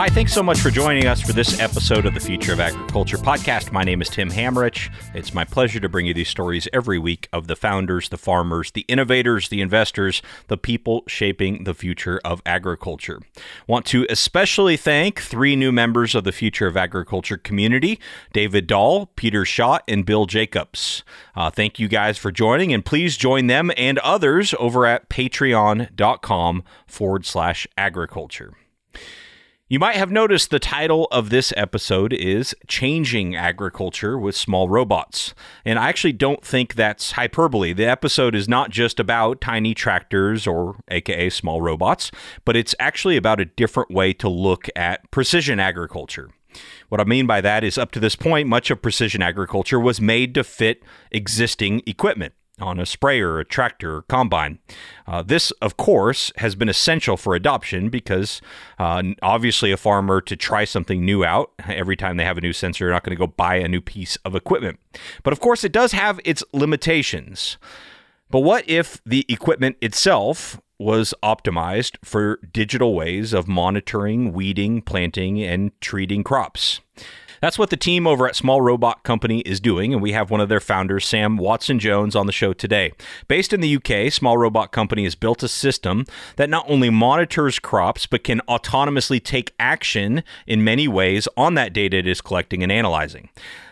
Hi, thanks so much for joining us for this episode of the Future of Agriculture podcast. My name is Tim Hammerich. It's my pleasure to bring you these stories every week of the founders, the farmers, the innovators, the investors, the people shaping the future of agriculture. Want to especially thank three new members of the Future of Agriculture community David Dahl, Peter Schott, and Bill Jacobs. Uh, thank you guys for joining, and please join them and others over at patreon.com forward slash agriculture. You might have noticed the title of this episode is Changing Agriculture with Small Robots. And I actually don't think that's hyperbole. The episode is not just about tiny tractors or AKA small robots, but it's actually about a different way to look at precision agriculture. What I mean by that is, up to this point, much of precision agriculture was made to fit existing equipment on a sprayer, a tractor, or combine. Uh, this, of course, has been essential for adoption because uh, obviously a farmer to try something new out every time they have a new sensor, they're not going to go buy a new piece of equipment. But of course, it does have its limitations. But what if the equipment itself was optimized for digital ways of monitoring, weeding, planting, and treating crops? That's what the team over at Small Robot Company is doing, and we have one of their founders, Sam Watson Jones, on the show today. Based in the UK, Small Robot Company has built a system that not only monitors crops, but can autonomously take action in many ways on that data it is collecting and analyzing.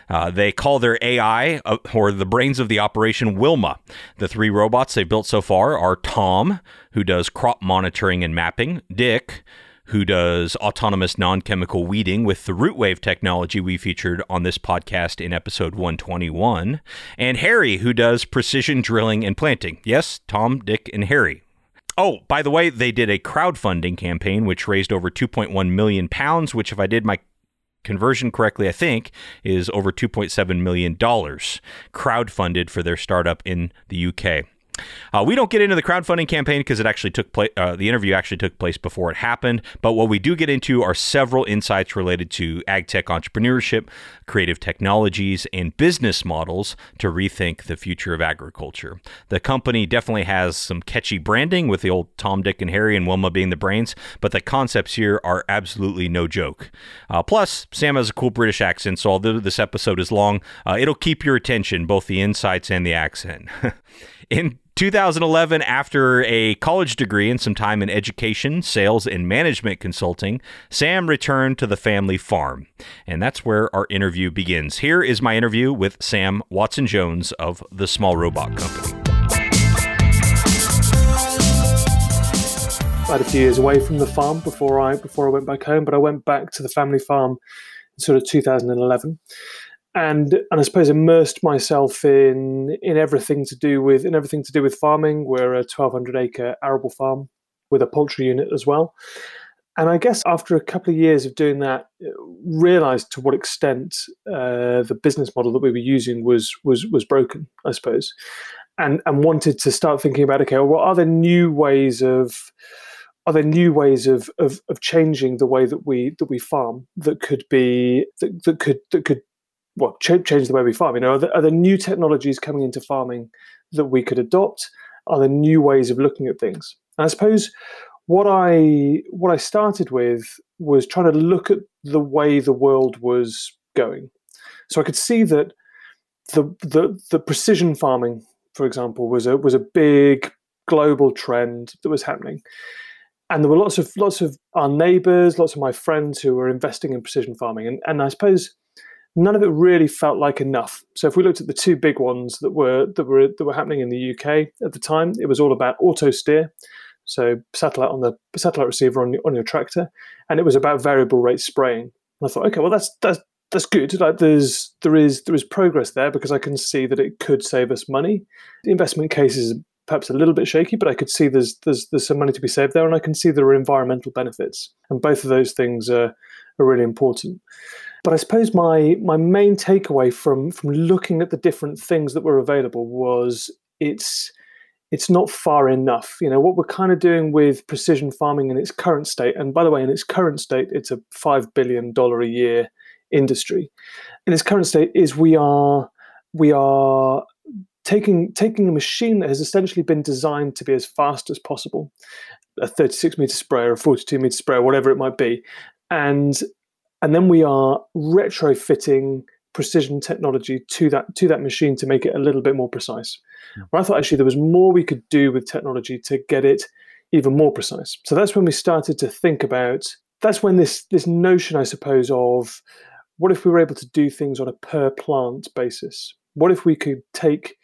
Uh, they call their AI, uh, or the brains of the operation, Wilma. The three robots they've built so far are Tom, who does crop monitoring and mapping, Dick, who does autonomous non chemical weeding with the Rootwave technology we featured on this podcast in episode 121, and Harry, who does precision drilling and planting. Yes, Tom, Dick, and Harry. Oh, by the way, they did a crowdfunding campaign which raised over 2.1 million pounds, which, if I did my conversion correctly, I think, is over $2.7 million crowdfunded for their startup in the UK. Uh, we don't get into the crowdfunding campaign because it actually took place. Uh, the interview actually took place before it happened. But what we do get into are several insights related to ag tech entrepreneurship, creative technologies, and business models to rethink the future of agriculture. The company definitely has some catchy branding with the old Tom, Dick, and Harry and Wilma being the brains, but the concepts here are absolutely no joke. Uh, plus, Sam has a cool British accent, so although this episode is long, uh, it'll keep your attention, both the insights and the accent. in 2011, after a college degree and some time in education, sales, and management consulting, Sam returned to the family farm. And that's where our interview begins. Here is my interview with Sam Watson Jones of the Small Robot Company. I had a few years away from the farm before I before I went back home, but I went back to the family farm in sort of 2011 and and I suppose immersed myself in in everything to do with in everything to do with farming. We're a 1,200 acre arable farm with a poultry unit as well. And I guess after a couple of years of doing that, realised to what extent uh, the business model that we were using was was was broken. I suppose, and and wanted to start thinking about okay, well, are there new ways of are there new ways of, of, of changing the way that we that we farm that could be that, that could that could well, ch- change the way we farm. You know, are there, are there new technologies coming into farming that we could adopt? Are there new ways of looking at things? And I suppose what I what I started with was trying to look at the way the world was going. So I could see that the the, the precision farming, for example, was a was a big global trend that was happening. And there were lots of lots of our neighbors, lots of my friends who were investing in precision farming. And, and I suppose none of it really felt like enough. So if we looked at the two big ones that were that were that were happening in the UK at the time, it was all about auto steer, so satellite on the satellite receiver on your, on your tractor, and it was about variable rate spraying. And I thought, okay, well that's that's that's good. Like there's there is there is progress there because I can see that it could save us money. The investment case is perhaps a little bit shaky, but I could see there's there's there's some money to be saved there, and I can see there are environmental benefits, and both of those things are are really important. But I suppose my my main takeaway from from looking at the different things that were available was it's it's not far enough. You know, what we're kind of doing with precision farming in its current state, and by the way, in its current state, it's a $5 billion a year industry. In its current state is we are we are taking taking a machine that has essentially been designed to be as fast as possible, a 36 meter sprayer, a 42 meter sprayer, whatever it might be, and and then we are retrofitting precision technology to that to that machine to make it a little bit more precise. Mm. I thought actually there was more we could do with technology to get it even more precise. So that's when we started to think about. That's when this this notion, I suppose, of what if we were able to do things on a per plant basis? What if we could take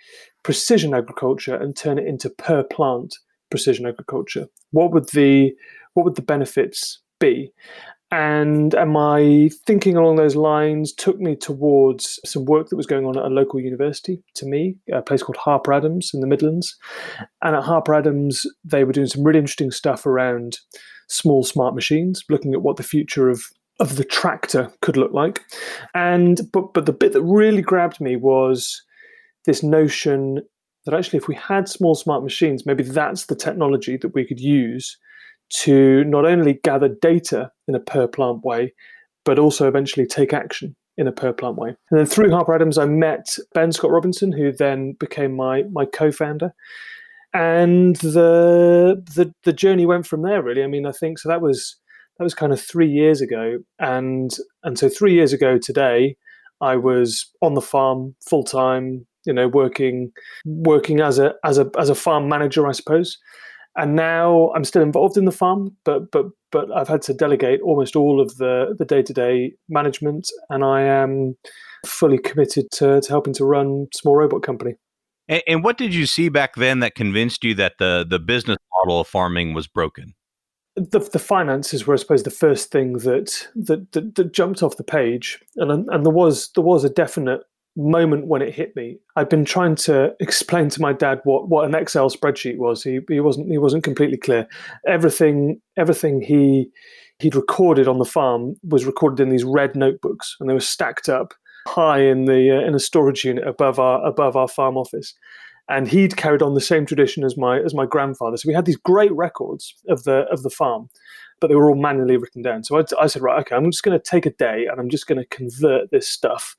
precision agriculture and turn it into per plant precision agriculture? What would the what would the benefits be? And and my thinking along those lines took me towards some work that was going on at a local university to me a place called harper adams in the midlands. And at harper adams they were doing some really interesting stuff around small smart machines looking at what the future of of the tractor could look like. And but but the bit that really grabbed me was this notion that actually if we had small smart machines maybe that's the technology that we could use to not only gather data in a per plant way, but also eventually take action in a per plant way. And then through Harper Adams, I met Ben Scott Robinson, who then became my my co-founder. And the the the journey went from there. Really, I mean, I think so. That was that was kind of three years ago, and and so three years ago today, I was on the farm full time. You know, working working as a as a as a farm manager, I suppose and now I'm still involved in the farm, but but but I've had to delegate almost all of the the day to day management, and I am fully committed to, to helping to run small robot company. And, and, what did you see back then that convinced you that the the business model of farming was broken? The, the finances were, I suppose, the first thing that that, that, that jumped off the page, and and there was there was a definite moment when it hit me. I'd been trying to explain to my dad what, what an Excel spreadsheet was. He, he wasn't he wasn't completely clear. Everything everything he he'd recorded on the farm was recorded in these red notebooks, and they were stacked up high in the uh, in a storage unit above our above our farm office. And he'd carried on the same tradition as my as my grandfather. So we had these great records of the of the farm, but they were all manually written down. So I, I said, right, okay, I'm just going to take a day and I'm just going to convert this stuff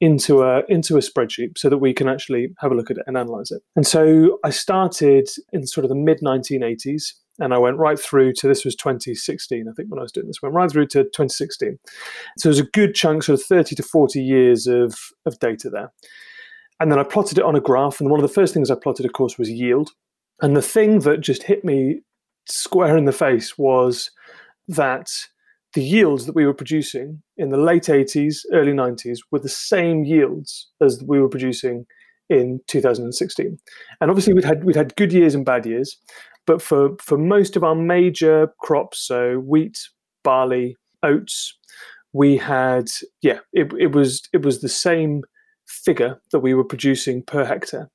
into a into a spreadsheet so that we can actually have a look at it and analyze it. And so I started in sort of the mid 1980s and I went right through to this was 2016, I think, when I was doing this. went right through to 2016. So there's a good chunk, sort of 30 to 40 years of, of data there. And then I plotted it on a graph. And one of the first things I plotted, of course, was yield. And the thing that just hit me square in the face was that the yields that we were producing in the late 80s, early 90s were the same yields as we were producing in 2016. And obviously we'd had we'd had good years and bad years, but for for most of our major crops, so wheat, barley, oats, we had yeah, it, it was it was the same figure that we were producing per hectare.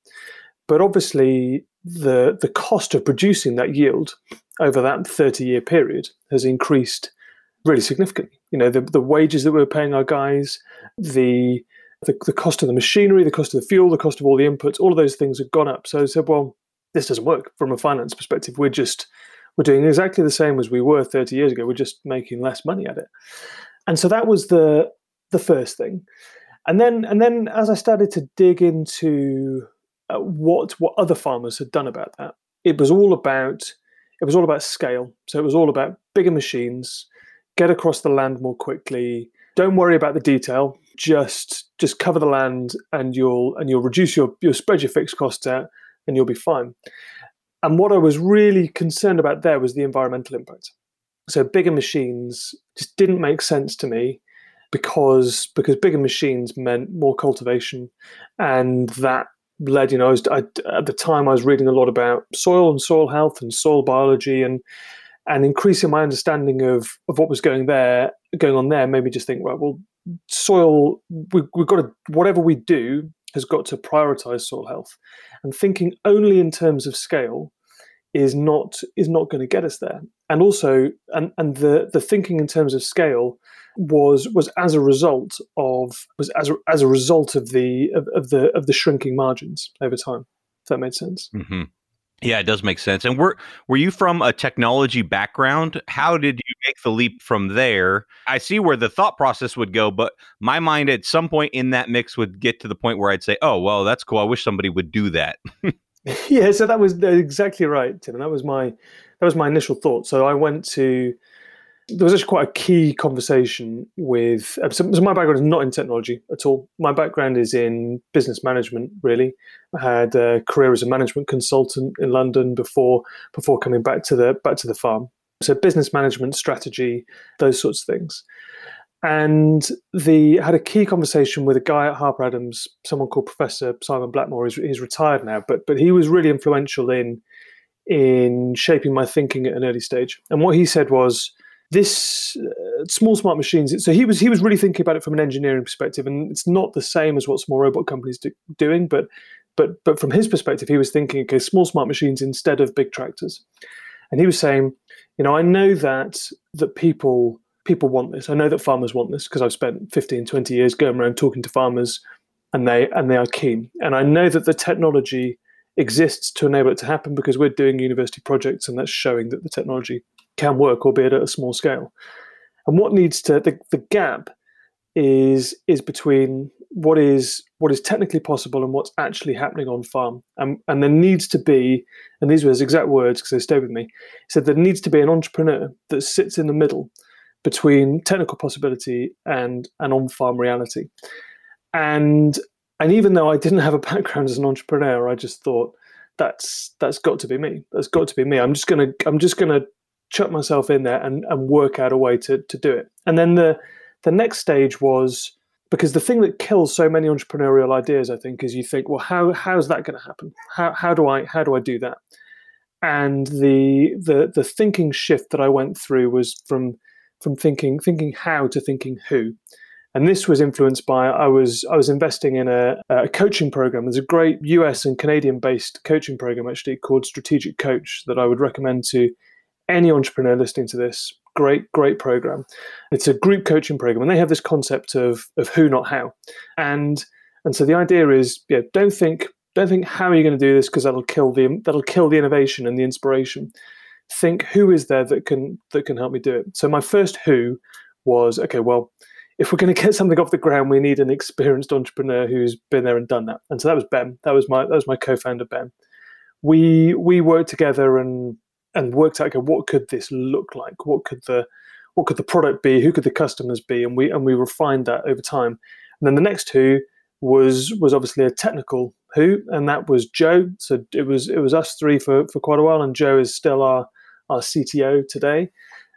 But obviously the the cost of producing that yield over that 30 year period has increased really significantly. You know, the, the wages that we were paying our guys, the, the, the cost of the machinery, the cost of the fuel, the cost of all the inputs, all of those things have gone up. So I said, well, this doesn't work from a finance perspective. We're just we're doing exactly the same as we were 30 years ago. We're just making less money at it. And so that was the the first thing. And then and then as I started to dig into uh, what what other farmers had done about that, it was all about it was all about scale. So it was all about bigger machines, get across the land more quickly. Don't worry about the detail. Just just cover the land, and you'll and you'll reduce your you'll spread your fixed costs out, and you'll be fine. And what I was really concerned about there was the environmental impact. So bigger machines just didn't make sense to me because because bigger machines meant more cultivation, and that led you know I was, I, at the time I was reading a lot about soil and soil health and soil biology and and increasing my understanding of of what was going there going on there made me just think right well soil we, we've got to whatever we do has got to prioritize soil health and thinking only in terms of scale is not is not going to get us there. And also, and and the the thinking in terms of scale was was as a result of was as a, as a result of the of, of the of the shrinking margins over time. If that made sense. Mm-hmm. Yeah, it does make sense. And were were you from a technology background? How did you make the leap from there? I see where the thought process would go, but my mind at some point in that mix would get to the point where I'd say, "Oh, well, that's cool. I wish somebody would do that." yeah, so that was uh, exactly right, Tim. That was my that was my initial thought. So I went to there was actually quite a key conversation with. Uh, so, my background is not in technology at all. My background is in business management. Really, I had a career as a management consultant in London before before coming back to the back to the farm. So business management, strategy, those sorts of things. And the had a key conversation with a guy at Harper Adams, someone called Professor Simon Blackmore. He's, he's retired now, but but he was really influential in in shaping my thinking at an early stage. And what he said was this uh, small smart machines so he was he was really thinking about it from an engineering perspective and it's not the same as what small robot companies do, doing but but but from his perspective he was thinking okay small smart machines instead of big tractors. And he was saying you know i know that that people people want this. I know that farmers want this because i've spent 15 20 years going around talking to farmers and they and they are keen. And i know that the technology exists to enable it to happen because we're doing university projects and that's showing that the technology can work, albeit at a small scale. And what needs to the, the gap is is between what is what is technically possible and what's actually happening on farm. And and there needs to be, and these were his exact words because they stay with me. He said there needs to be an entrepreneur that sits in the middle between technical possibility and an on-farm reality. And and even though I didn't have a background as an entrepreneur, I just thought that's that's got to be me. That's got to be me. I'm just gonna I'm just gonna chuck myself in there and, and work out a way to, to do it. And then the the next stage was because the thing that kills so many entrepreneurial ideas, I think, is you think, well, how how's that going to happen? How how do I how do I do that? And the the the thinking shift that I went through was from from thinking thinking how to thinking who. And this was influenced by I was I was investing in a, a coaching program. There's a great US and Canadian based coaching program actually called Strategic Coach that I would recommend to any entrepreneur listening to this, great, great program. It's a group coaching program, and they have this concept of of who, not how. And and so the idea is, yeah, don't think don't think how are you going to do this because that'll kill the that'll kill the innovation and the inspiration. Think who is there that can that can help me do it. So my first who was okay. Well, if we're going to get something off the ground, we need an experienced entrepreneur who's been there and done that. And so that was Ben. That was my that was my co-founder Ben. We we worked together and and worked out okay, what could this look like? What could the what could the product be? Who could the customers be? And we and we refined that over time. And then the next who was was obviously a technical who, and that was Joe. So it was it was us three for for quite a while, and Joe is still our our CTO today.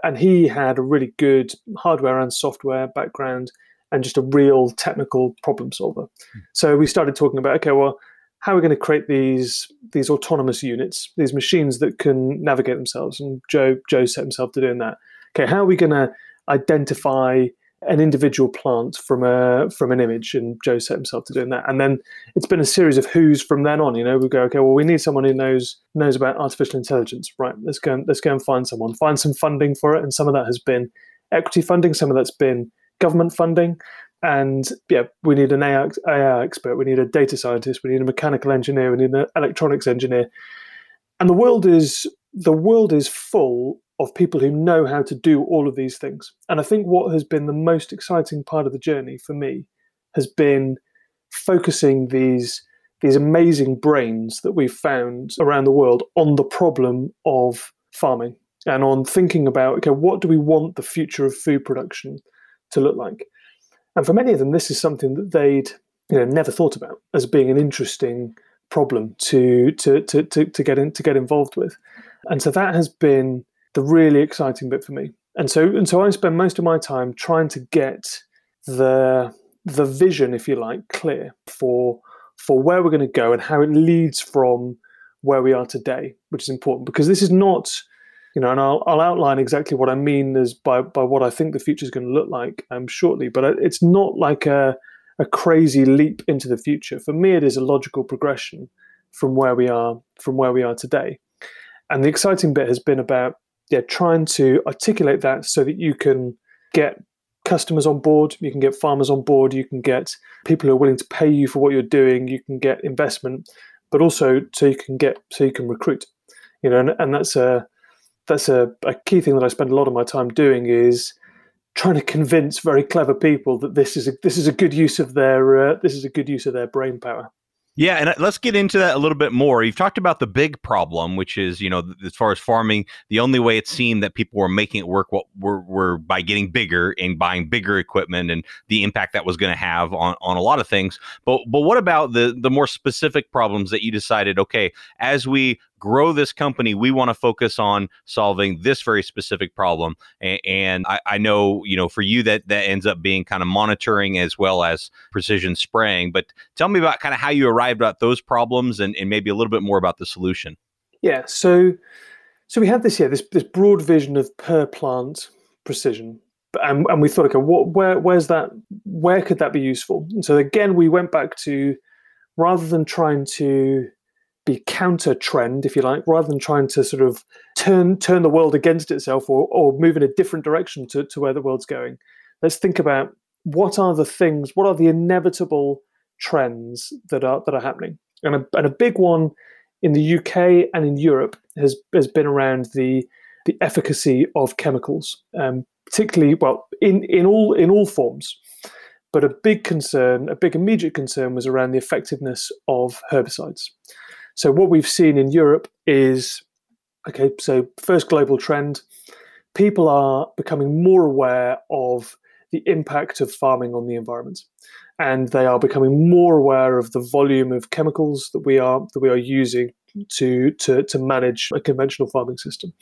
And he had a really good hardware and software background and just a real technical problem solver. Mm. So we started talking about okay, well, how are we going to create these these autonomous units, these machines that can navigate themselves? And Joe Joe set himself to doing that. Okay, how are we going to identify an individual plant from a from an image? And Joe set himself to doing that. And then it's been a series of who's from then on. You know, we go okay, well, we need someone who knows knows about artificial intelligence, right? Let's go let's go and find someone, find some funding for it, and some of that has been equity funding, some of that's been government funding and yeah, we need an AI, AI, expert, we need a data scientist, we need a mechanical engineer, we need an electronics engineer, and the world is the world is full of people who know how to do all of these things. And I think what has been the most exciting part of the journey for me has been focusing these these amazing brains that we've found around the world on the problem of farming and on thinking about okay, what do we want the future of food production to look like? And for many of them, this is something that they'd you know never thought about as being an interesting problem to to to to, to get in, to get involved with. And so that has been the really exciting bit for me. And so and so I spend most of my time trying to get the the vision, if you like, clear for for where we're going to go and how it leads from where we are today, which is important because this is not you know, and I'll, I'll outline exactly what I mean as by, by what I think the future is going to look like um, shortly. But it's not like a, a crazy leap into the future. For me, it is a logical progression from where we are from where we are today. And the exciting bit has been about yeah, trying to articulate that so that you can get customers on board, you can get farmers on board, you can get people who are willing to pay you for what you're doing, you can get investment, but also so you can get so you can recruit. You know, and, and that's a that's a, a key thing that I spend a lot of my time doing is trying to convince very clever people that this is a this is a good use of their uh, this is a good use of their brain power. Yeah, and uh, let's get into that a little bit more. You've talked about the big problem, which is, you know, as far as farming, the only way it seemed that people were making it work were, were by getting bigger and buying bigger equipment and the impact that was going to have on, on a lot of things. But but what about the the more specific problems that you decided, okay, as we grow this company, we want to focus on solving this very specific problem. And, and I, I, know, you know, for you that that ends up being kind of monitoring as well as precision spraying. But tell me about kind of how you arrived at those problems and, and maybe a little bit more about the solution. Yeah. So so we had this yeah this this broad vision of per plant precision. And, and we thought, okay, what, where, where's that? Where could that be useful? And so again, we went back to rather than trying to be counter trend, if you like, rather than trying to sort of turn turn the world against itself or, or move in a different direction to, to where the world's going. Let's think about what are the things, what are the inevitable trends that are that are happening. And a, and a big one in the UK and in Europe has has been around the the efficacy of chemicals, um, particularly well in, in all in all forms. But a big concern, a big immediate concern, was around the effectiveness of herbicides. So what we've seen in Europe is okay, so first global trend, people are becoming more aware of the impact of farming on the environment. And they are becoming more aware of the volume of chemicals that we are that we are using to, to, to manage a conventional farming system.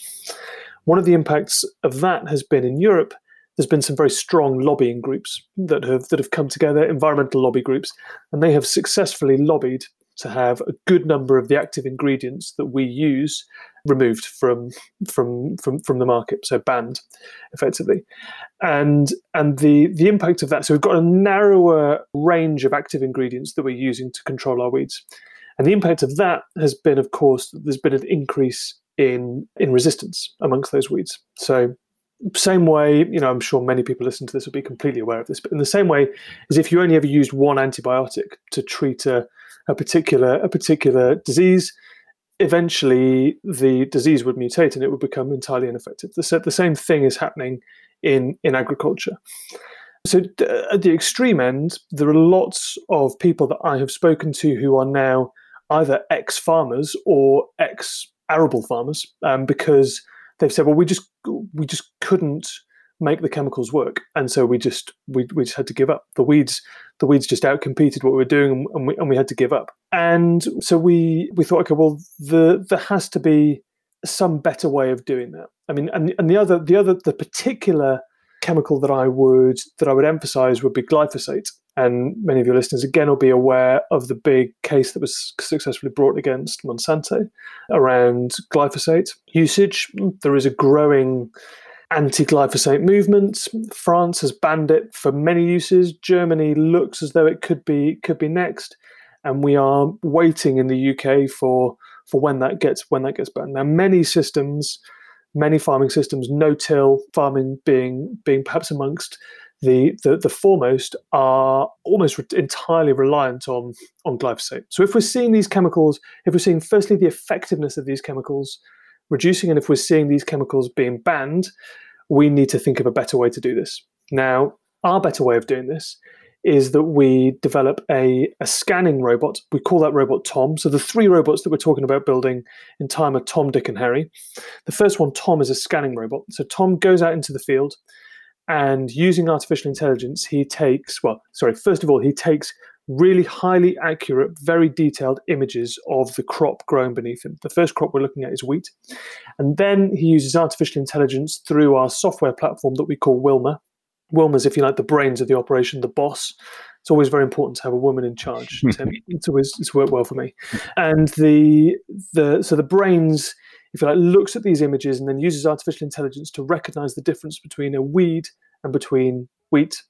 One of the impacts of that has been in Europe there's been some very strong lobbying groups that have that have come together, environmental lobby groups, and they have successfully lobbied to have a good number of the active ingredients that we use removed from from from from the market, so banned effectively. And and the the impact of that, so we've got a narrower range of active ingredients that we're using to control our weeds. And the impact of that has been, of course, there's been an increase in in resistance amongst those weeds. So same way, you know, I'm sure many people listening to this will be completely aware of this, but in the same way as if you only ever used one antibiotic to treat a a particular a particular disease, eventually the disease would mutate and it would become entirely ineffective. The, the same thing is happening in in agriculture. So at the extreme end, there are lots of people that I have spoken to who are now either ex farmers or ex arable farmers um, because they've said, well, we just we just couldn't make the chemicals work, and so we just we, we just had to give up. The weeds the weeds just outcompeted what we were doing, and we and we had to give up. And so we we thought, okay, well, the there has to be some better way of doing that. I mean, and and the other the other the particular chemical that I would that I would emphasize would be glyphosate. And many of your listeners again will be aware of the big case that was successfully brought against Monsanto around glyphosate usage. There is a growing anti-glyphosate movement. France has banned it for many uses. Germany looks as though it could be could be next, and we are waiting in the UK for for when that gets when that gets banned. Now, many systems, many farming systems, no-till farming being being perhaps amongst the, the, the foremost are almost re- entirely reliant on on glyphosate. So if we're seeing these chemicals, if we're seeing firstly the effectiveness of these chemicals reducing. And if we're seeing these chemicals being banned, we need to think of a better way to do this. Now, our better way of doing this is that we develop a, a scanning robot. We call that robot Tom. So the three robots that we're talking about building in time are Tom, Dick, and Harry. The first one, Tom, is a scanning robot. So Tom goes out into the field and using artificial intelligence, he takes, well, sorry, first of all, he takes really highly accurate, very detailed images of the crop growing beneath him. The first crop we're looking at is wheat. And then he uses artificial intelligence through our software platform that we call Wilma. Wilma's, if you like, the brains of the operation, the boss. It's always very important to have a woman in charge. it's always it's worked well for me. And the the so the brains, if you like, looks at these images and then uses artificial intelligence to recognize the difference between a weed and between wheat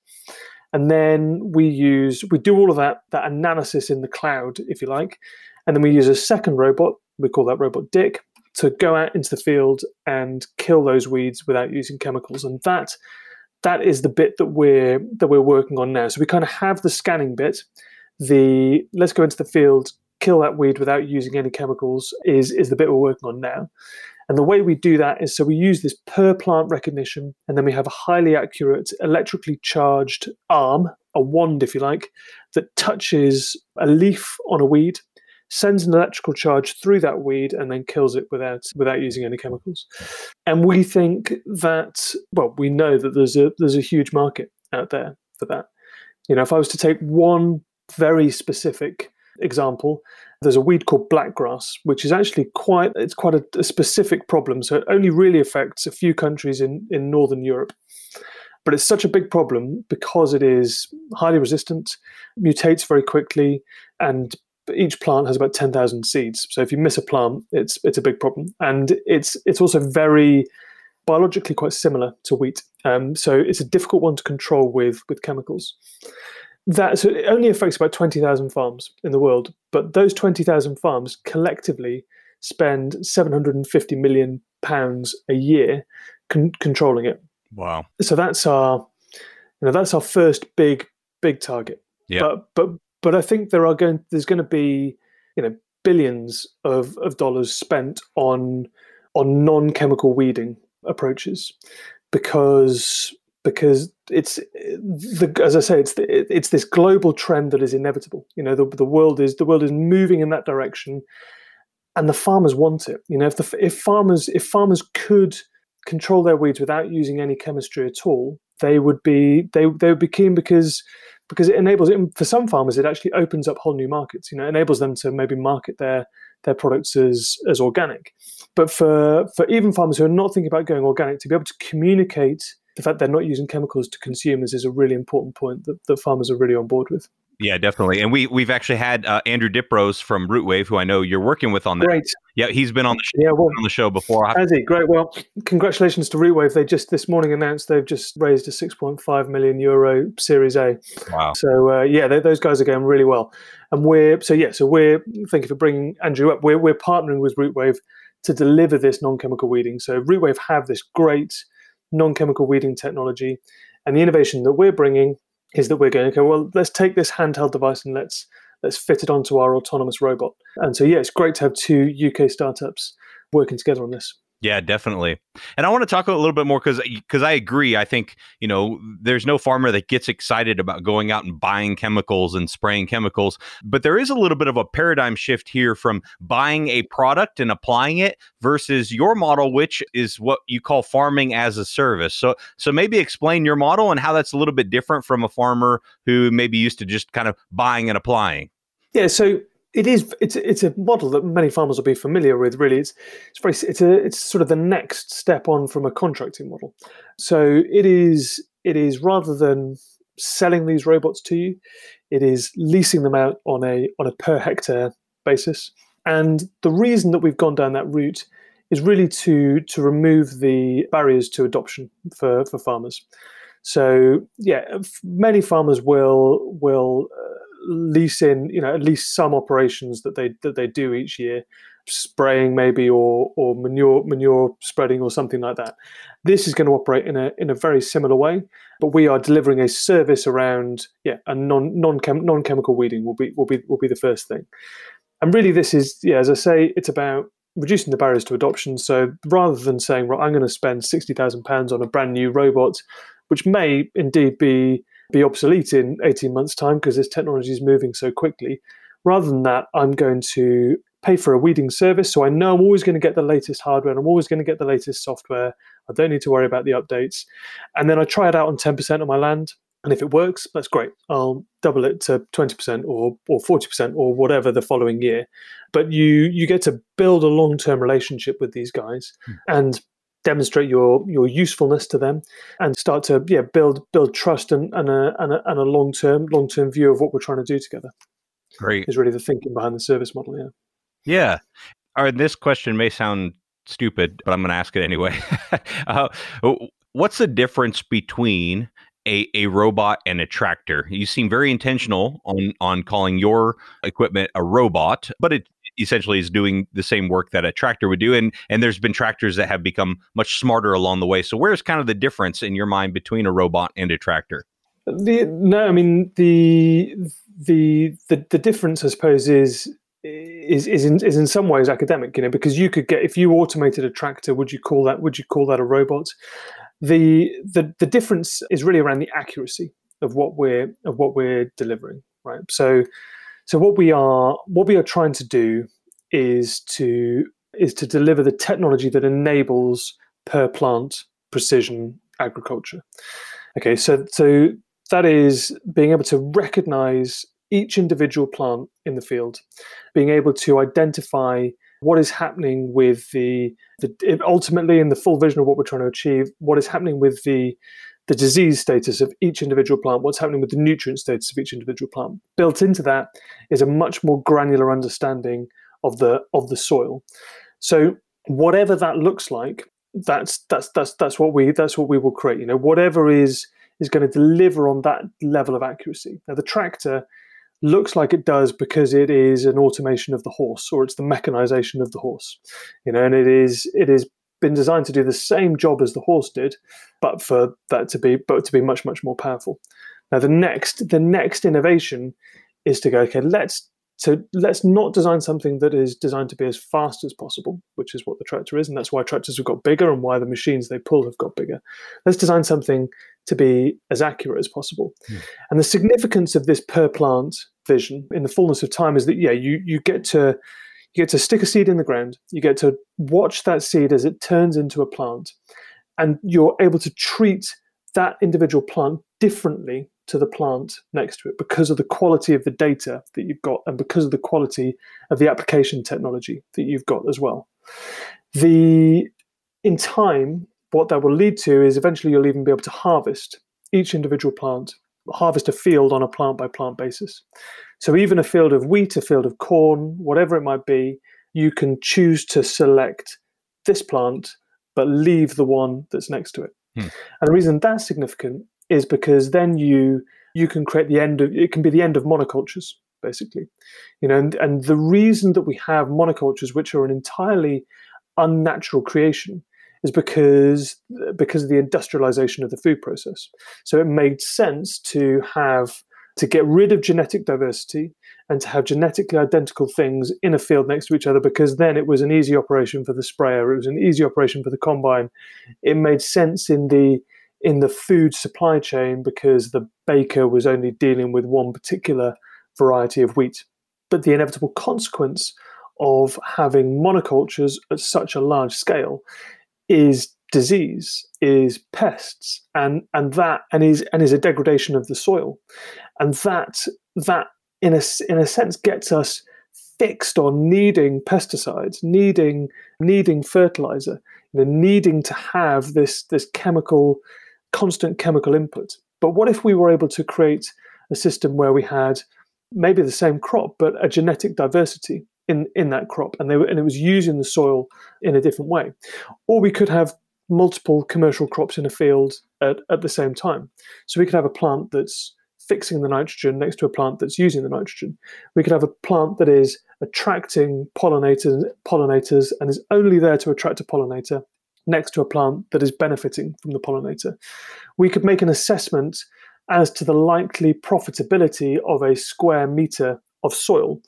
and then we use we do all of that that analysis in the cloud if you like and then we use a second robot we call that robot dick to go out into the field and kill those weeds without using chemicals. And that that is the bit that we're that we're working on now. So we kind of have the scanning bit. The let's go into the field, kill that weed without using any chemicals is is the bit we're working on now. And the way we do that is so we use this per plant recognition, and then we have a highly accurate electrically charged arm, a wand, if you like, that touches a leaf on a weed, sends an electrical charge through that weed, and then kills it without without using any chemicals. And we think that well, we know that there's a there's a huge market out there for that. You know, if I was to take one very specific example, there's a weed called blackgrass, which is actually quite it's quite a, a, specific problem. So it only really affects a few countries in, in northern Europe. But it's such a big problem because it is highly resistant, mutates very quickly, and each plant has about 10,000 seeds. So if you miss a plant, it's it's a big problem. And it's it's also very biologically quite similar to wheat. Um, so it's a difficult one to control with with chemicals that so it only affects about 20,000 farms in the world, but those 20,000 farms collectively spend 750 million pounds a year con- controlling it. Wow. So that's our you know that's our first big big target. Yeah. But but but I think there are going there's going to be you know billions of of dollars spent on on non-chemical weeding approaches because because it's the, as I say, it's the, it's this global trend that is inevitable. You know, the, the world is the world is moving in that direction, and the farmers want it. You know, if the if farmers if farmers could control their weeds without using any chemistry at all, they would be they they would be keen because because it enables it for some farmers it actually opens up whole new markets. You know, enables them to maybe market their their products as as organic. But for for even farmers who are not thinking about going organic, to be able to communicate the fact they're not using chemicals to consumers is a really important point that, that farmers are really on board with. Yeah, definitely. And we we've actually had uh, Andrew Diprose from Rootwave, who I know you're working with on that. Great. Yeah, he's been on the show, yeah, well, on the show before. Has he? Great. Well, congratulations to Rootwave. They just this morning announced they've just raised a 6.5 million euro Series A. Wow. So uh, yeah, they, those guys are going really well. And we're so yeah, so we're thank you for bringing Andrew up. We're we're partnering with Rootwave to deliver this non-chemical weeding. So Rootwave have this great non-chemical weeding technology. And the innovation that we're bringing is that we're going, okay, well, let's take this handheld device and let's let's fit it onto our autonomous robot. And so, yeah, it's great to have two UK startups working together on this. Yeah, definitely. And I want to talk a little bit more because because I agree. I think you know there's no farmer that gets excited about going out and buying chemicals and spraying chemicals, but there is a little bit of a paradigm shift here from buying a product and applying it versus your model, which is what you call farming as a service. So so maybe explain your model and how that's a little bit different from a farmer who maybe used to just kind of buying and applying. Yeah. So it is it's it's a model that many farmers will be familiar with really. It's it's very it's a it's sort of the next step on from a contracting model. So it is it is rather than selling these robots to you it is leasing them out on a on a per hectare basis. And the reason that we've gone down that route is really to to remove the barriers to adoption for for farmers. So yeah many farmers will will uh, lease in you know at least some operations that they that they do each year spraying maybe or or manure manure spreading or something like that. This is going to operate in a in a very similar way but we are delivering a service around yeah a non non non chemical weeding will be will be will be the first thing. And really this is yeah as i say it's about reducing the barriers to adoption. So rather than saying right i'm going to spend 60,000 pounds on a brand new robot which may indeed be be obsolete in 18 months' time because this technology is moving so quickly. Rather than that, I'm going to pay for a weeding service. So I know I'm always going to get the latest hardware and I'm always going to get the latest software. I don't need to worry about the updates. And then I try it out on 10% of my land. And if it works, that's great. I'll double it to 20% or, or 40% or whatever the following year. But you you get to build a long-term relationship with these guys. Hmm. And demonstrate your your usefulness to them and start to yeah build build trust and, and a and a, and a long term long term view of what we're trying to do together. Great is really the thinking behind the service model. Yeah. Yeah. All right. This question may sound stupid, but I'm going to ask it anyway. uh, what's the difference between a, a robot and a tractor? You seem very intentional on on calling your equipment a robot, but it essentially is doing the same work that a tractor would do. And and there's been tractors that have become much smarter along the way. So where's kind of the difference in your mind between a robot and a tractor? The, no, I mean the the the the difference, I suppose, is is is in, is in some ways academic. You know, because you could get if you automated a tractor, would you call that would you call that a robot? The the the difference is really around the accuracy of what we're of what we're delivering, right? So so what we are what we are trying to do is to is to deliver the technology that enables per plant precision agriculture. Okay, so so that is being able to recognize each individual plant in the field, being able to identify what is happening with the, the ultimately in the full vision of what we're trying to achieve, what is happening with the the disease status of each individual plant, what's happening with the nutrient status of each individual plant. Built into that is a much more granular understanding of the of the soil. So whatever that looks like, that's that's that's that's what we that's what we will create. You know, whatever is is going to deliver on that level of accuracy. Now the tractor looks like it does because it is an automation of the horse or it's the mechanization of the horse. You know, and it is it is been designed to do the same job as the horse did, but for that to be but to be much much more powerful. Now the next the next innovation is to go okay let's so let's not design something that is designed to be as fast as possible, which is what the tractor is, and that's why tractors have got bigger and why the machines they pull have got bigger. Let's design something to be as accurate as possible. Mm. And the significance of this per plant vision in the fullness of time is that yeah, you you get to you get to stick a seed in the ground, you get to watch that seed as it turns into a plant, and you're able to treat that individual plant differently to the plant next to it because of the quality of the data that you've got and because of the quality of the application technology that you've got as well. The in time, what that will lead to is eventually you'll even be able to harvest each individual plant, harvest a field on a plant by plant basis. So even a field of wheat, a field of corn, whatever it might be, you can choose to select this plant, but leave the one that's next to it. Hmm. And the reason that's significant is because then you you can create the end of it can be the end of monocultures basically you know and, and the reason that we have monocultures which are an entirely unnatural creation is because because of the industrialization of the food process so it made sense to have to get rid of genetic diversity and to have genetically identical things in a field next to each other because then it was an easy operation for the sprayer it was an easy operation for the combine. It made sense in the in the food supply chain because the baker was only dealing with one particular variety of wheat. But the inevitable consequence of having monocultures at such a large scale is disease is pests and and that and is and is a degradation of the soil and that that in a in a sense gets us fixed on needing pesticides needing needing fertilizer needing to have this this chemical constant chemical input but what if we were able to create a system where we had maybe the same crop but a genetic diversity in in that crop and they were, and it was using the soil in a different way or we could have multiple commercial crops in a field at, at the same time. So we could have a plant that's fixing the nitrogen next to a plant that's using the nitrogen. We could have a plant that is attracting pollinators, pollinators and is only there to attract a pollinator next to a plant that is benefiting from the pollinator. We could make an assessment as to the likely profitability of a square meter of soil.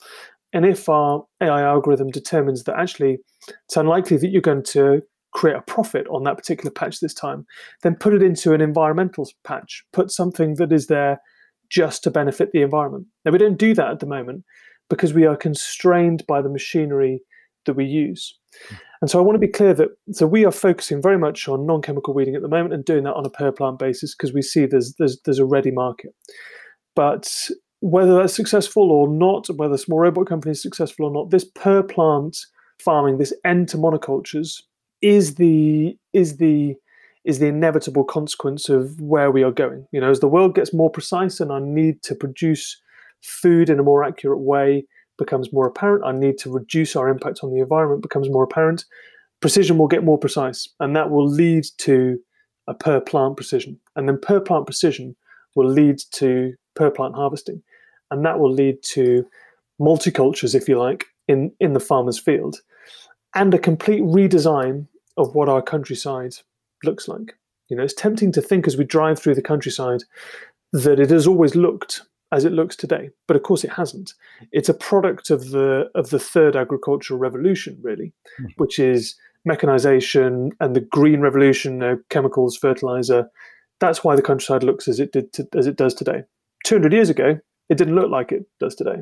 And if our AI algorithm determines that actually it's unlikely that you're going to create a profit on that particular patch this time, then put it into an environmental patch. Put something that is there just to benefit the environment. Now, we don't do that at the moment because we are constrained by the machinery that we use. Hmm. And so I want to be clear that so we are focusing very much on non-chemical weeding at the moment and doing that on a per plant basis because we see there's there's there's a ready market. But whether that's successful or not, whether small robot company is successful or not, this per plant farming, this end to monocultures, is the is the is the inevitable consequence of where we are going. You know, as the world gets more precise and our need to produce food in a more accurate way becomes more apparent, our need to reduce our impact on the environment becomes more apparent, precision will get more precise, and that will lead to a per plant precision. And then per plant precision will lead to per plant harvesting. And that will lead to multicultures, if you like, in, in the farmer's field, and a complete redesign of what our countryside looks like. You know, it's tempting to think as we drive through the countryside that it has always looked as it looks today, but of course it hasn't. It's a product of the of the third agricultural revolution, really, mm. which is mechanization and the green revolution, you know, chemicals, fertilizer. That's why the countryside looks as it did to, as it does today. Two hundred years ago, it didn't look like it does today,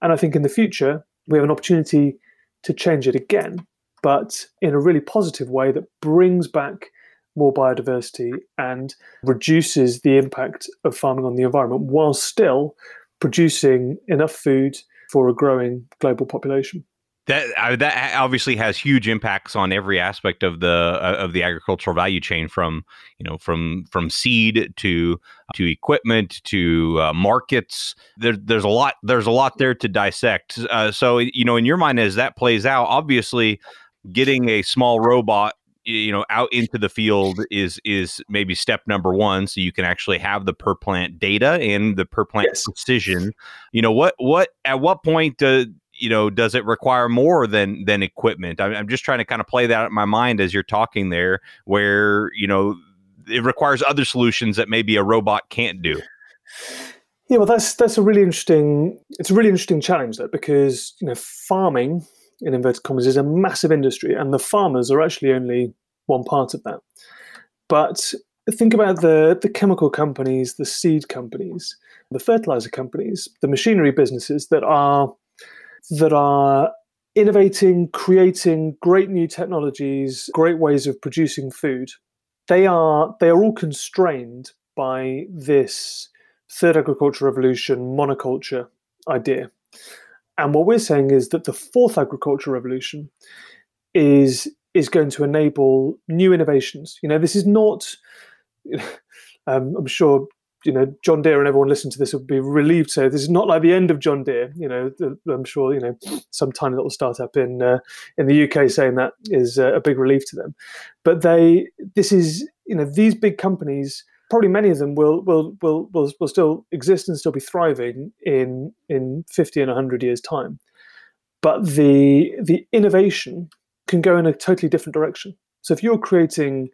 and I think in the future we have an opportunity to change it again, but in a really positive way that brings back more biodiversity and reduces the impact of farming on the environment while still producing enough food for a growing global population. That uh, that obviously has huge impacts on every aspect of the uh, of the agricultural value chain, from you know from from seed to to equipment to uh, markets. There, there's a lot there's a lot there to dissect. Uh, so you know, in your mind, as that plays out, obviously, getting a small robot you know out into the field is is maybe step number one so you can actually have the per plant data and the per plant yes. precision. You know what what at what point uh, you know does it require more than than equipment? I'm, I'm just trying to kind of play that in my mind as you're talking there where you know it requires other solutions that maybe a robot can't do. Yeah well that's that's a really interesting it's a really interesting challenge though because you know farming in inverted commas, is a massive industry, and the farmers are actually only one part of that. But think about the, the chemical companies, the seed companies, the fertilizer companies, the machinery businesses that are that are innovating, creating great new technologies, great ways of producing food. They are they are all constrained by this third agriculture revolution monoculture idea. And what we're saying is that the fourth agricultural revolution is is going to enable new innovations. You know, this is not. Um, I'm sure you know John Deere and everyone listening to this will be relieved. So this is not like the end of John Deere. You know, I'm sure you know some tiny little startup in uh, in the UK saying that is uh, a big relief to them. But they, this is you know these big companies probably many of them will will will will, will still exist and still be thriving in in 50 and 100 years time. But the the innovation can go in a totally different direction. So if you're creating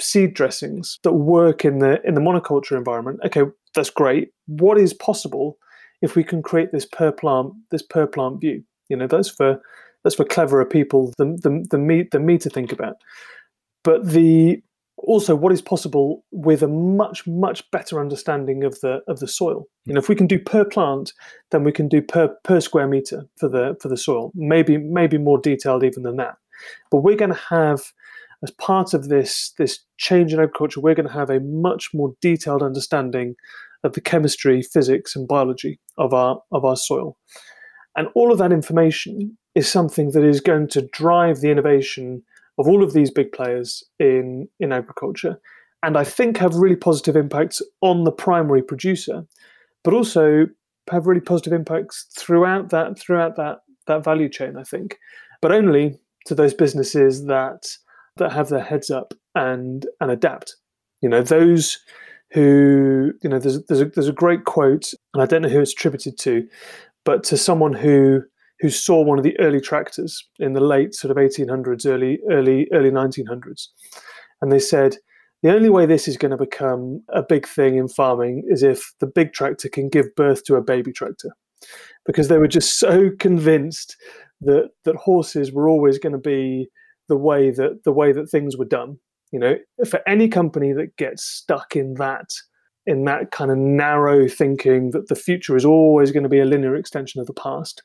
seed dressings that work in the in the monoculture environment okay that's great. What is possible if we can create this per plant this per plant view? You know that's for that's for cleverer people than, than, me to think about. But the also what is possible with a much much better understanding of the of the soil? You know if we can do per plant then we can do per per square meter for the for the soil. Maybe maybe more detailed even than that. But we're going to have as part of this this change in agriculture we're going to have a much more detailed understanding of the chemistry physics and biology of our of our soil. And all of that information is something that is going to drive the innovation of all of these big players in in agriculture, and I think have really positive impacts on the primary producer, but also have really positive impacts throughout that throughout that that value chain. I think, but only to those businesses that that have their heads up and and adapt. You know those who you know there's there's a, there's a great quote, and I don't know who it's attributed to, but to someone who who saw one of the early tractors in the late sort of 1800s, early early early 1900s, and they said the only way this is going to become a big thing in farming is if the big tractor can give birth to a baby tractor, because they were just so convinced that that horses were always going to be the way that the way that things were done. You know, for any company that gets stuck in that in that kind of narrow thinking that the future is always going to be a linear extension of the past,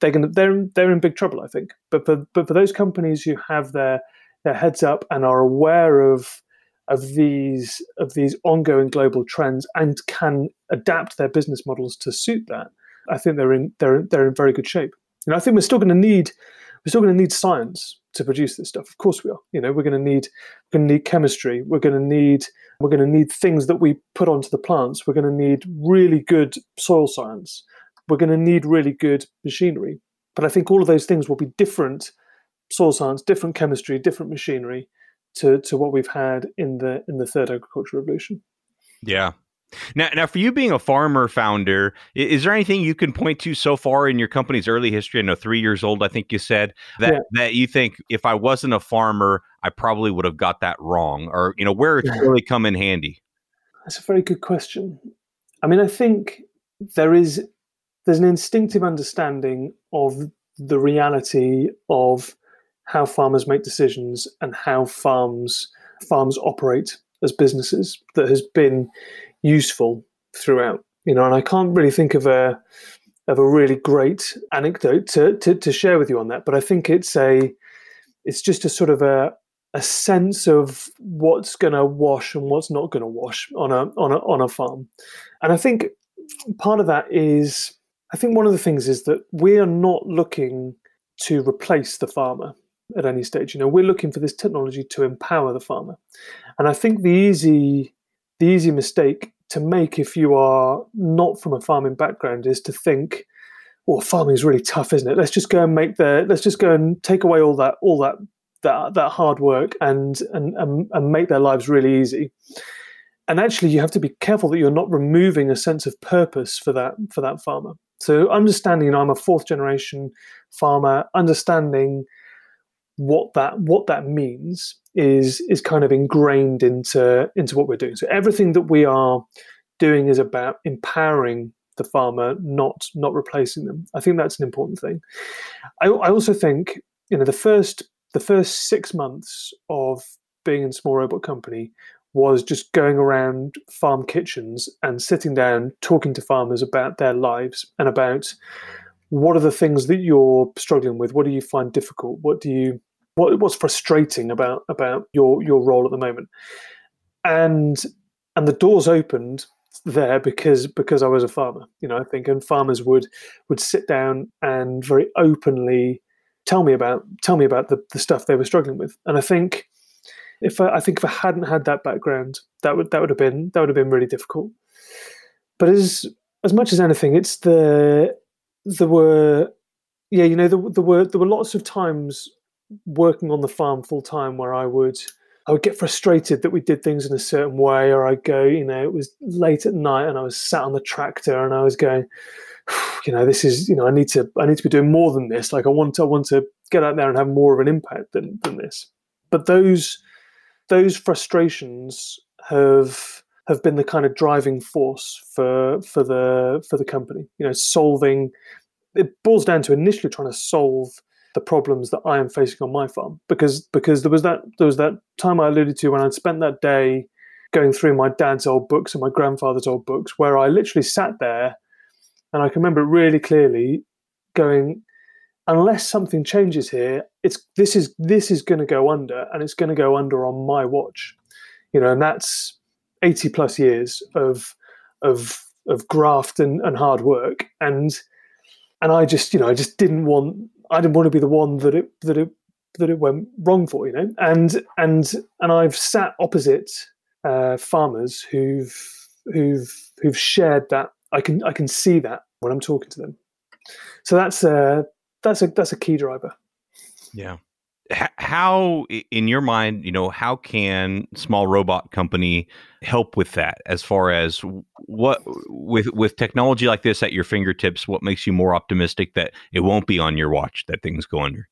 they're going to they're they're in big trouble, I think. But for but for those companies who have their their heads up and are aware of of these of these ongoing global trends and can adapt their business models to suit that, I think they're in they're they're in very good shape. And I think we're still going to need we're still going to need science to produce this stuff. Of course we are. You know, we're going to need we're going to need chemistry. We're going to need we're going to need things that we put onto the plants. We're going to need really good soil science we're going to need really good machinery. But I think all of those things will be different soil science, different chemistry, different machinery to, to what we've had in the in the third agricultural revolution. Yeah. Now, now, for you being a farmer founder, is there anything you can point to so far in your company's early history? I know three years old, I think you said that yeah. that you think if I wasn't a farmer, I probably would have got that wrong, or you know, where it's yeah. really come in handy. That's a very good question. I mean, I think there is there's an instinctive understanding of the reality of how farmers make decisions and how farms farms operate as businesses that has been useful throughout. You know, and I can't really think of a of a really great anecdote to, to, to share with you on that, but I think it's a it's just a sort of a a sense of what's going to wash and what's not going to wash on a on a on a farm, and I think part of that is I think one of the things is that we are not looking to replace the farmer at any stage. You know, we're looking for this technology to empower the farmer, and I think the easy the easy mistake to make if you are not from a farming background is to think, "Well, farming is really tough, isn't it? Let's just go and make the let's just go and take away all that all that that that hard work and and and, and make their lives really easy." And actually, you have to be careful that you're not removing a sense of purpose for that for that farmer. So understanding, I'm a fourth generation farmer, understanding what that what that means is is kind of ingrained into into what we're doing. So everything that we are doing is about empowering the farmer, not not replacing them. I think that's an important thing. I, I also think you know the first the first six months of being in small robot company was just going around farm kitchens and sitting down talking to farmers about their lives and about what are the things that you're struggling with? What do you find difficult? What do you what what's frustrating about about your your role at the moment? And and the doors opened there because because I was a farmer you know I think and farmers would would sit down and very openly tell me about tell me about the, the stuff they were struggling with. And I think if I, I think if I hadn't had that background that would that would have been that would have been really difficult but as as much as anything it's the there were yeah you know there, there were there were lots of times working on the farm full time where I would I would get frustrated that we did things in a certain way, or I'd go, you know, it was late at night and I was sat on the tractor and I was going, you know, this is, you know, I need to I need to be doing more than this. Like I want to I want to get out there and have more of an impact than than this. But those those frustrations have have been the kind of driving force for for the for the company. You know, solving it boils down to initially trying to solve the problems that I am facing on my farm because because there was that there was that time I alluded to when I'd spent that day going through my dad's old books and my grandfather's old books where I literally sat there and I can remember it really clearly going unless something changes here it's this is this is going to go under and it's going to go under on my watch you know and that's 80 plus years of of of graft and, and hard work and and I just you know I just didn't want I didn't want to be the one that it that it that it went wrong for, you know. And and and I've sat opposite uh, farmers who've who've who've shared that. I can I can see that when I'm talking to them. So that's a that's a that's a key driver. Yeah. How, in your mind, you know, how can small robot company help with that? As far as what with with technology like this at your fingertips, what makes you more optimistic that it won't be on your watch that things go under?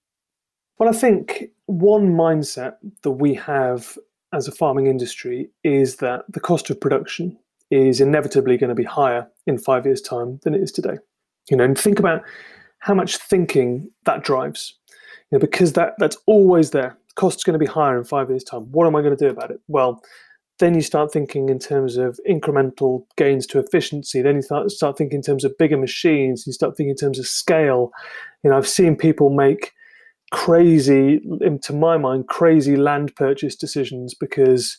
Well, I think one mindset that we have as a farming industry is that the cost of production is inevitably going to be higher in five years' time than it is today. You know, and think about how much thinking that drives you know, because that that's always there. Cost's going to be higher in five years' time. What am I going to do about it? Well, then you start thinking in terms of incremental gains to efficiency. Then you start, start thinking in terms of bigger machines. You start thinking in terms of scale. You know, I've seen people make crazy, to my mind, crazy land purchase decisions because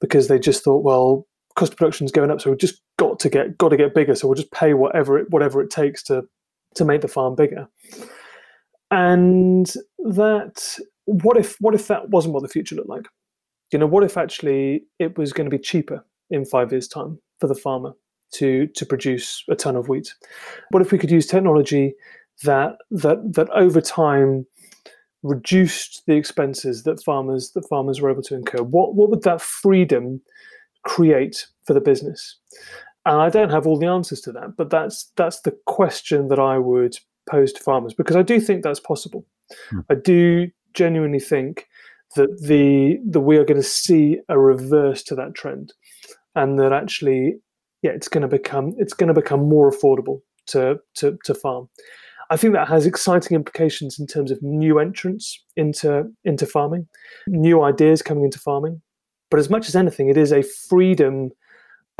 because they just thought, well, cost of production is going up, so we've just got to get got to get bigger. So we'll just pay whatever it whatever it takes to to make the farm bigger. And that what if what if that wasn't what the future looked like? You know what if actually it was going to be cheaper in five years time for the farmer to to produce a ton of wheat? What if we could use technology that that that over time reduced the expenses that farmers that farmers were able to incur? What what would that freedom create for the business? And I don't have all the answers to that, but that's that's the question that I would pose to farmers because I do think that's possible. Hmm. I do genuinely think that the that we are going to see a reverse to that trend, and that actually, yeah, it's going to become it's going to become more affordable to to to farm. I think that has exciting implications in terms of new entrants into into farming, new ideas coming into farming. But as much as anything, it is a freedom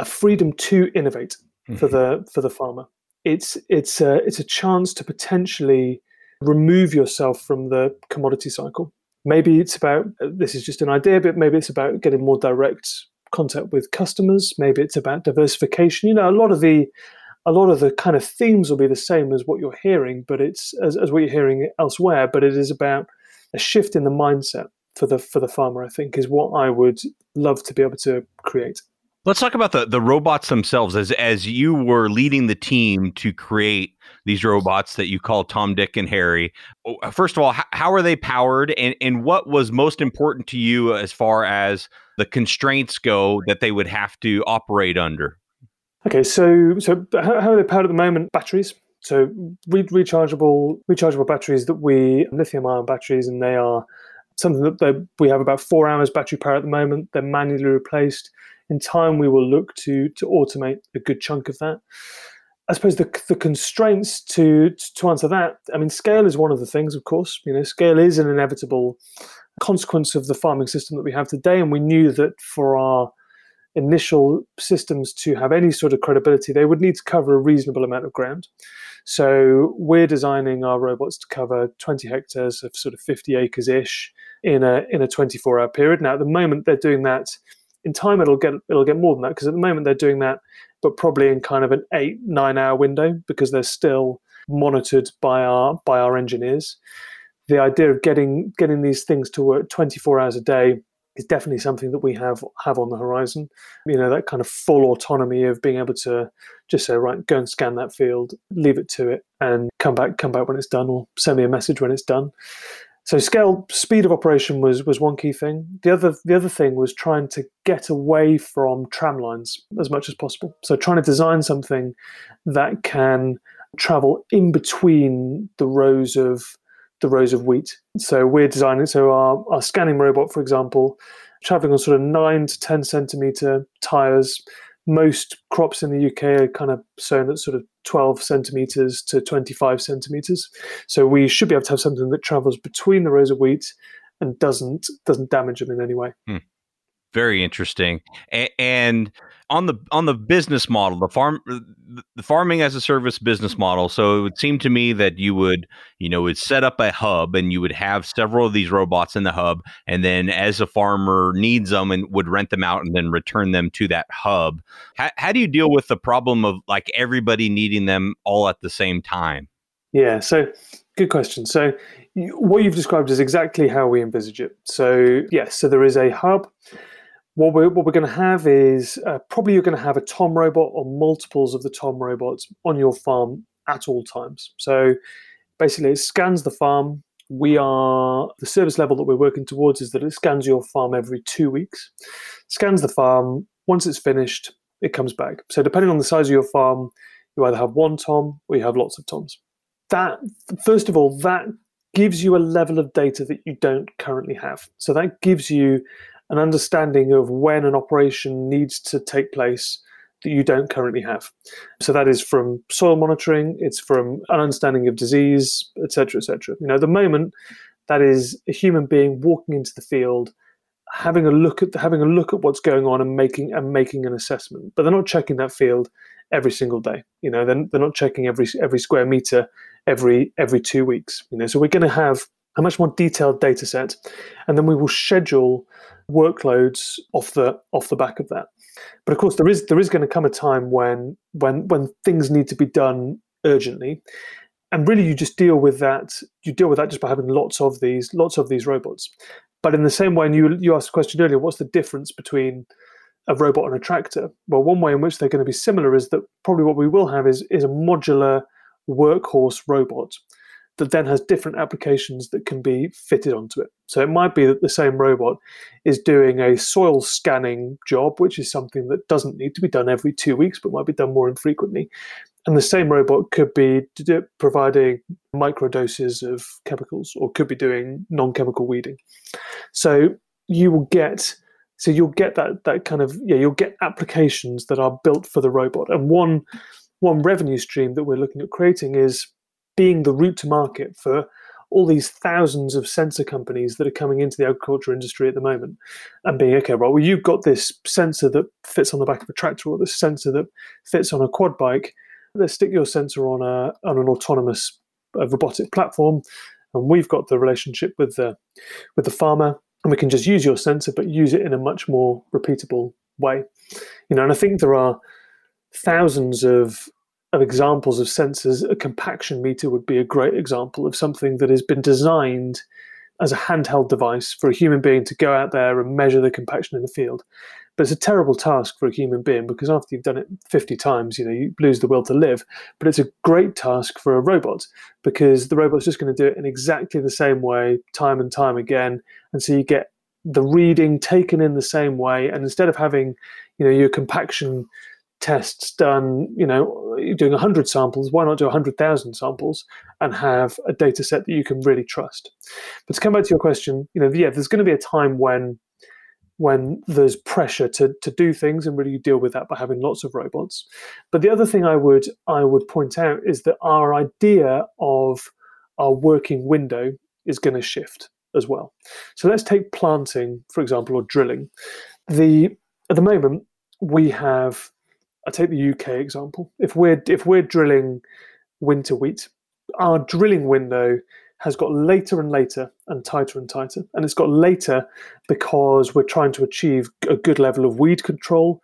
a freedom to innovate mm-hmm. for the for the farmer. It's it's a, it's a chance to potentially remove yourself from the commodity cycle. Maybe it's about this is just an idea, but maybe it's about getting more direct contact with customers. Maybe it's about diversification. You know, a lot of the a lot of the kind of themes will be the same as what you're hearing, but it's as, as what you're hearing elsewhere. But it is about a shift in the mindset for the for the farmer. I think is what I would love to be able to create. Let's talk about the, the robots themselves. As as you were leading the team to create these robots that you call Tom, Dick, and Harry. Oh, uh, first of all, how, how are they powered, and and what was most important to you as far as the constraints go that they would have to operate under? Okay, so so how, how are they powered at the moment? Batteries. So re- rechargeable rechargeable batteries that we lithium ion batteries, and they are something that they, we have about four hours battery power at the moment. They're manually replaced in time we will look to to automate a good chunk of that. I suppose the the constraints to to answer that, I mean, scale is one of the things, of course. You know, scale is an inevitable consequence of the farming system that we have today, and we knew that for our initial systems to have any sort of credibility, they would need to cover a reasonable amount of ground. So we're designing our robots to cover 20 hectares of sort of 50 acres ish in a in a 24 hour period. Now, at the moment, they're doing that in time it'll get it'll get more than that because at the moment they're doing that, but probably in kind of an eight nine hour window because they're still monitored by our by our engineers. The idea of getting getting these things to work 24 hours a day is definitely something that we have have on the horizon. You know that kind of full autonomy of being able to just say right, go and scan that field, leave it to it, and come back come back when it's done, or send me a message when it's done. So scale speed of operation was was one key thing. The other the other thing was trying to get away from tram lines as much as possible. So trying to design something that can travel in between the rows of the rows of wheat. So we're designing so our, our scanning robot, for example, traveling on sort of nine to ten centimeter tires most crops in the UK are kind of sown at sort of 12 centimeters to 25 centimeters. So we should be able to have something that travels between the rows of wheat and doesn't doesn't damage them in any way. Hmm. Very interesting. and on the on the business model, the farm the farming as a service business model. So it would seem to me that you would, you know, would set up a hub and you would have several of these robots in the hub, and then as a farmer needs them and would rent them out and then return them to that hub. How, how do you deal with the problem of like everybody needing them all at the same time? Yeah, so good question. So what you've described is exactly how we envisage it. So yes, so there is a hub what we're, what we're going to have is uh, probably you're going to have a Tom robot or multiples of the Tom robots on your farm at all times. So basically, it scans the farm. We are the service level that we're working towards is that it scans your farm every two weeks, scans the farm. Once it's finished, it comes back. So depending on the size of your farm, you either have one Tom or you have lots of Toms. That first of all, that gives you a level of data that you don't currently have. So that gives you an understanding of when an operation needs to take place that you don't currently have. So that is from soil monitoring, it's from an understanding of disease, etc., etc. You know, the moment, that is a human being walking into the field, having a look at having a look at what's going on and making and making an assessment. But they're not checking that field every single day. You know, they're, they're not checking every every square meter every every two weeks. You know, so we're going to have a much more detailed data set, and then we will schedule workloads off the off the back of that. But of course, there is there is going to come a time when when when things need to be done urgently, and really you just deal with that. You deal with that just by having lots of these lots of these robots. But in the same way, and you you asked a question earlier, what's the difference between a robot and a tractor? Well, one way in which they're going to be similar is that probably what we will have is is a modular workhorse robot that then has different applications that can be fitted onto it. So it might be that the same robot is doing a soil scanning job, which is something that doesn't need to be done every two weeks, but might be done more infrequently. And the same robot could be providing microdoses of chemicals or could be doing non chemical weeding. So you will get so you'll get that that kind of yeah you'll get applications that are built for the robot and one one revenue stream that we're looking at creating is being the route to market for all these thousands of sensor companies that are coming into the agriculture industry at the moment and being okay right well you've got this sensor that fits on the back of a tractor or this sensor that fits on a quad bike. Let's stick your sensor on a on an autonomous uh, robotic platform and we've got the relationship with the with the farmer and we can just use your sensor but use it in a much more repeatable way. You know and i think there are thousands of of examples of sensors, a compaction meter would be a great example of something that has been designed as a handheld device for a human being to go out there and measure the compaction in the field. But it's a terrible task for a human being because after you've done it 50 times, you know, you lose the will to live. But it's a great task for a robot because the robot's just going to do it in exactly the same way, time and time again. And so you get the reading taken in the same way. And instead of having, you know, your compaction tests done, you know, doing 100 samples, why not do 100,000 samples and have a data set that you can really trust? But to come back to your question, you know, yeah, there's going to be a time when when there's pressure to, to do things and really deal with that by having lots of robots. But the other thing I would I would point out is that our idea of our working window is going to shift as well. So let's take planting, for example, or drilling. The at the moment we have I take the UK example. If we're if we're drilling winter wheat, our drilling window has got later and later and tighter and tighter, and it's got later because we're trying to achieve a good level of weed control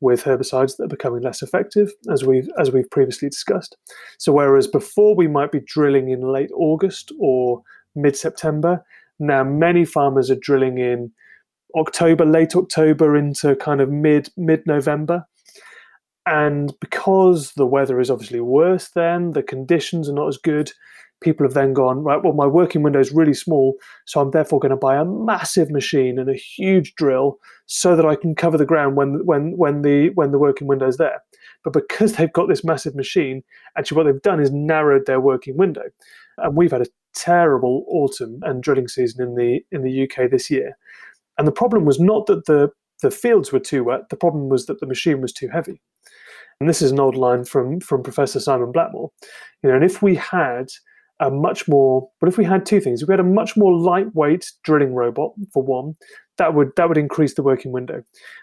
with herbicides that are becoming less effective, as we've as we've previously discussed. So whereas before we might be drilling in late August or mid September, now many farmers are drilling in October, late October into kind of mid mid November and because the weather is obviously worse then, the conditions are not as good, people have then gone, right, well, my working window is really small, so I'm therefore going to buy a massive machine and a huge drill so that I can cover the ground when when when the when the working window is there. But because they've got this massive machine, actually what they've done is narrowed their working window. And we've had a terrible autumn and drilling season in the in the UK this year. And the problem was not that the the fields were too wet, the problem was that the machine was too heavy. And this is an old line from from Professor Simon Blackmore. You know, and if we had a much more, but if we had two things, if we had a much more lightweight drilling robot for one, that would that would increase the working window.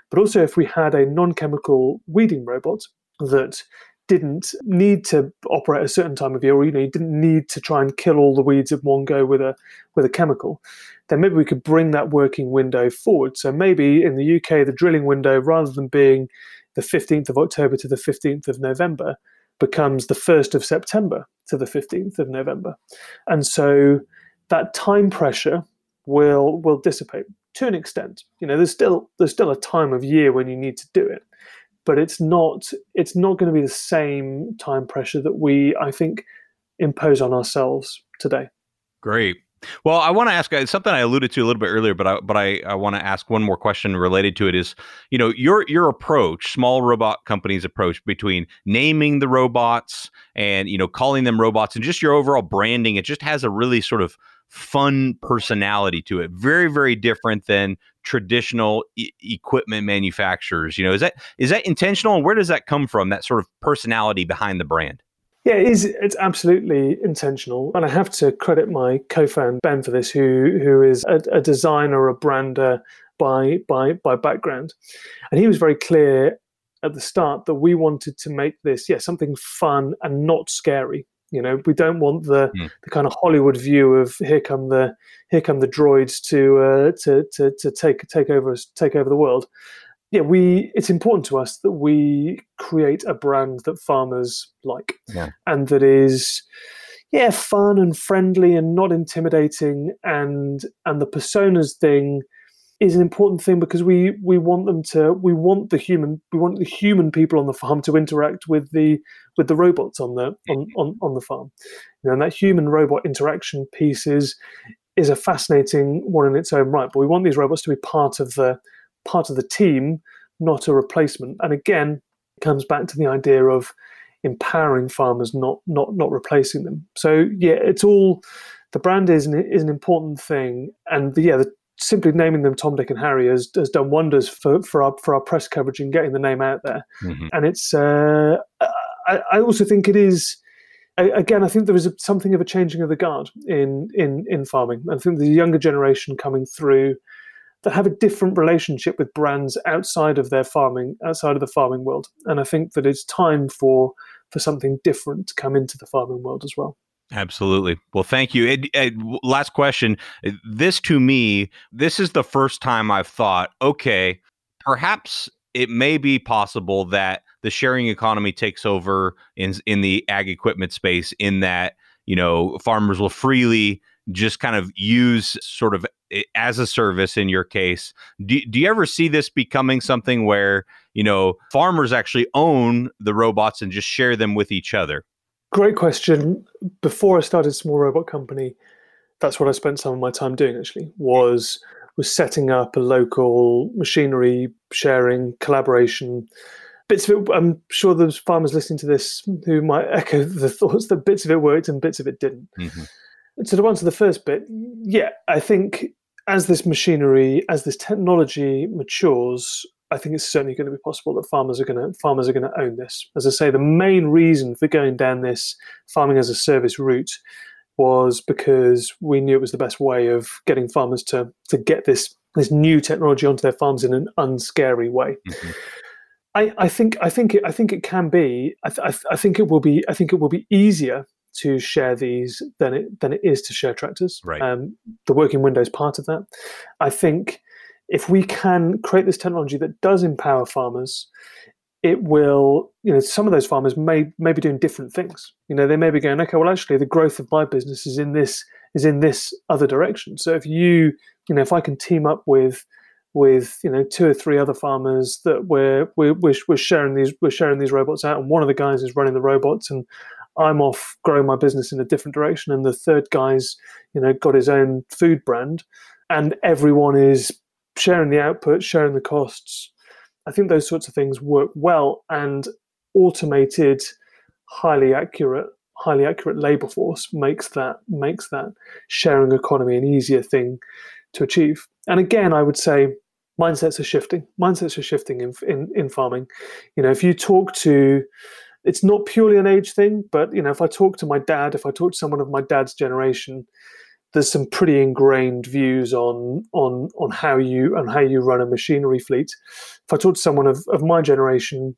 But also, if we had a non-chemical weeding robot that didn't need to operate a certain time of year, or you know, you didn't need to try and kill all the weeds at one go with a with a chemical, then maybe we could bring that working window forward. So maybe in the UK, the drilling window, rather than being the 15th of October to the 15th of November becomes the 1st of September to the 15th of November. And so that time pressure will will dissipate to an extent. You know, there's still there's still a time of year when you need to do it, but it's not it's not going to be the same time pressure that we I think impose on ourselves today. Great. Well, I want to ask uh, something I alluded to a little bit earlier, but I but I, I want to ask one more question related to it. Is you know your your approach, small robot companies' approach between naming the robots and you know calling them robots, and just your overall branding. It just has a really sort of fun personality to it. Very very different than traditional e- equipment manufacturers. You know, is that is that intentional, and where does that come from? That sort of personality behind the brand. Yeah, it is. It's absolutely intentional, and I have to credit my co-founder Ben for this, who who is a, a designer, a brander by by by background, and he was very clear at the start that we wanted to make this, yeah, something fun and not scary. You know, we don't want the, mm. the kind of Hollywood view of here come the here come the droids to uh, to, to to take take over take over the world yeah, we it's important to us that we create a brand that farmers like yeah. and that is yeah, fun and friendly and not intimidating and and the personas thing is an important thing because we we want them to we want the human we want the human people on the farm to interact with the with the robots on the on on, on the farm you know, and that human robot interaction piece is is a fascinating one in its own right but we want these robots to be part of the part of the team not a replacement and again it comes back to the idea of empowering farmers not not not replacing them so yeah it's all the brand is an, is an important thing and the, yeah the simply naming them Tom, Dick, and Harry has, has done wonders for, for our for our press coverage and getting the name out there. Mm-hmm. And it's uh, I, I, also think it is again I think there is a, something of a changing of the guard in in in farming. I think the younger generation coming through that have a different relationship with brands outside of their farming outside of the farming world. And I think that it's time for for something different to come into the farming world as well. Absolutely. Well, thank you. It, last question. This to me, this is the first time I've thought, okay, perhaps it may be possible that the sharing economy takes over in in the ag equipment space in that, you know, farmers will freely just kind of use sort of as a service in your case. Do, do you ever see this becoming something where, you know, farmers actually own the robots and just share them with each other? Great question. Before I started Small Robot Company, that's what I spent some of my time doing. Actually, was was setting up a local machinery sharing collaboration. Bits of it, I'm sure there's farmers listening to this who might echo the thoughts that bits of it worked and bits of it didn't. Mm-hmm. So to answer the first bit, yeah, I think as this machinery, as this technology matures, I think it's certainly going to be possible that farmers are going to farmers are going to own this. As I say, the main reason for going down this farming as a service route was because we knew it was the best way of getting farmers to to get this this new technology onto their farms in an unscary way. Mm-hmm. I, I, think I think it, I think it can be. I, th- I, think it will be. I think it will be easier to share these than it than it is to share tractors. Right. Um, the working window is part of that. I think if we can create this technology that does empower farmers, it will, you know, some of those farmers may may be doing different things. You know, they may be going, okay, well, actually, the growth of my business is in this is in this other direction. So if you, you know, if I can team up with with you know two or three other farmers that we're we're we're sharing these we're sharing these robots out, and one of the guys is running the robots, and I'm off growing my business in a different direction, and the third guy's you know got his own food brand, and everyone is sharing the output, sharing the costs. I think those sorts of things work well, and automated, highly accurate, highly accurate labor force makes that makes that sharing economy an easier thing to achieve. And again, I would say mindsets are shifting. Mindsets are shifting in, in, in farming. You know, if you talk to it's not purely an age thing, but you know, if I talk to my dad, if I talk to someone of my dad's generation, there's some pretty ingrained views on on on how you and how you run a machinery fleet. If I talk to someone of, of my generation,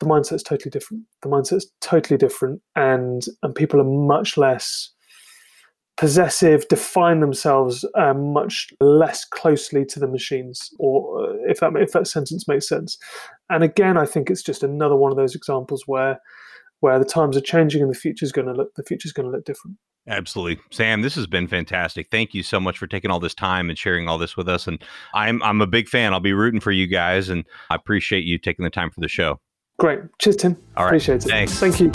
the mindset's totally different. The mindset's totally different, and and people are much less possessive, define themselves um, much less closely to the machines, or uh, if that if that sentence makes sense. And again, I think it's just another one of those examples where where the times are changing and the future's going to look the future's going to look different. Absolutely. Sam, this has been fantastic. Thank you so much for taking all this time and sharing all this with us. And I'm I'm a big fan. I'll be rooting for you guys and I appreciate you taking the time for the show. Great. Cheers, Tim. All right. Appreciate it. Thanks. Thank you.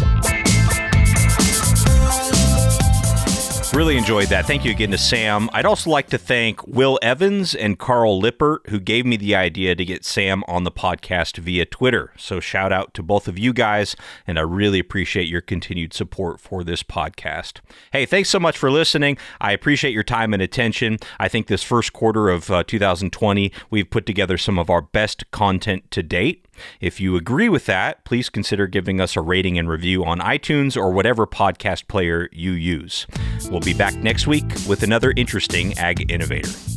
Really enjoyed that. Thank you again to Sam. I'd also like to thank Will Evans and Carl Lippert, who gave me the idea to get Sam on the podcast via Twitter. So, shout out to both of you guys, and I really appreciate your continued support for this podcast. Hey, thanks so much for listening. I appreciate your time and attention. I think this first quarter of uh, 2020, we've put together some of our best content to date. If you agree with that, please consider giving us a rating and review on iTunes or whatever podcast player you use. We'll be back next week with another interesting ag innovator.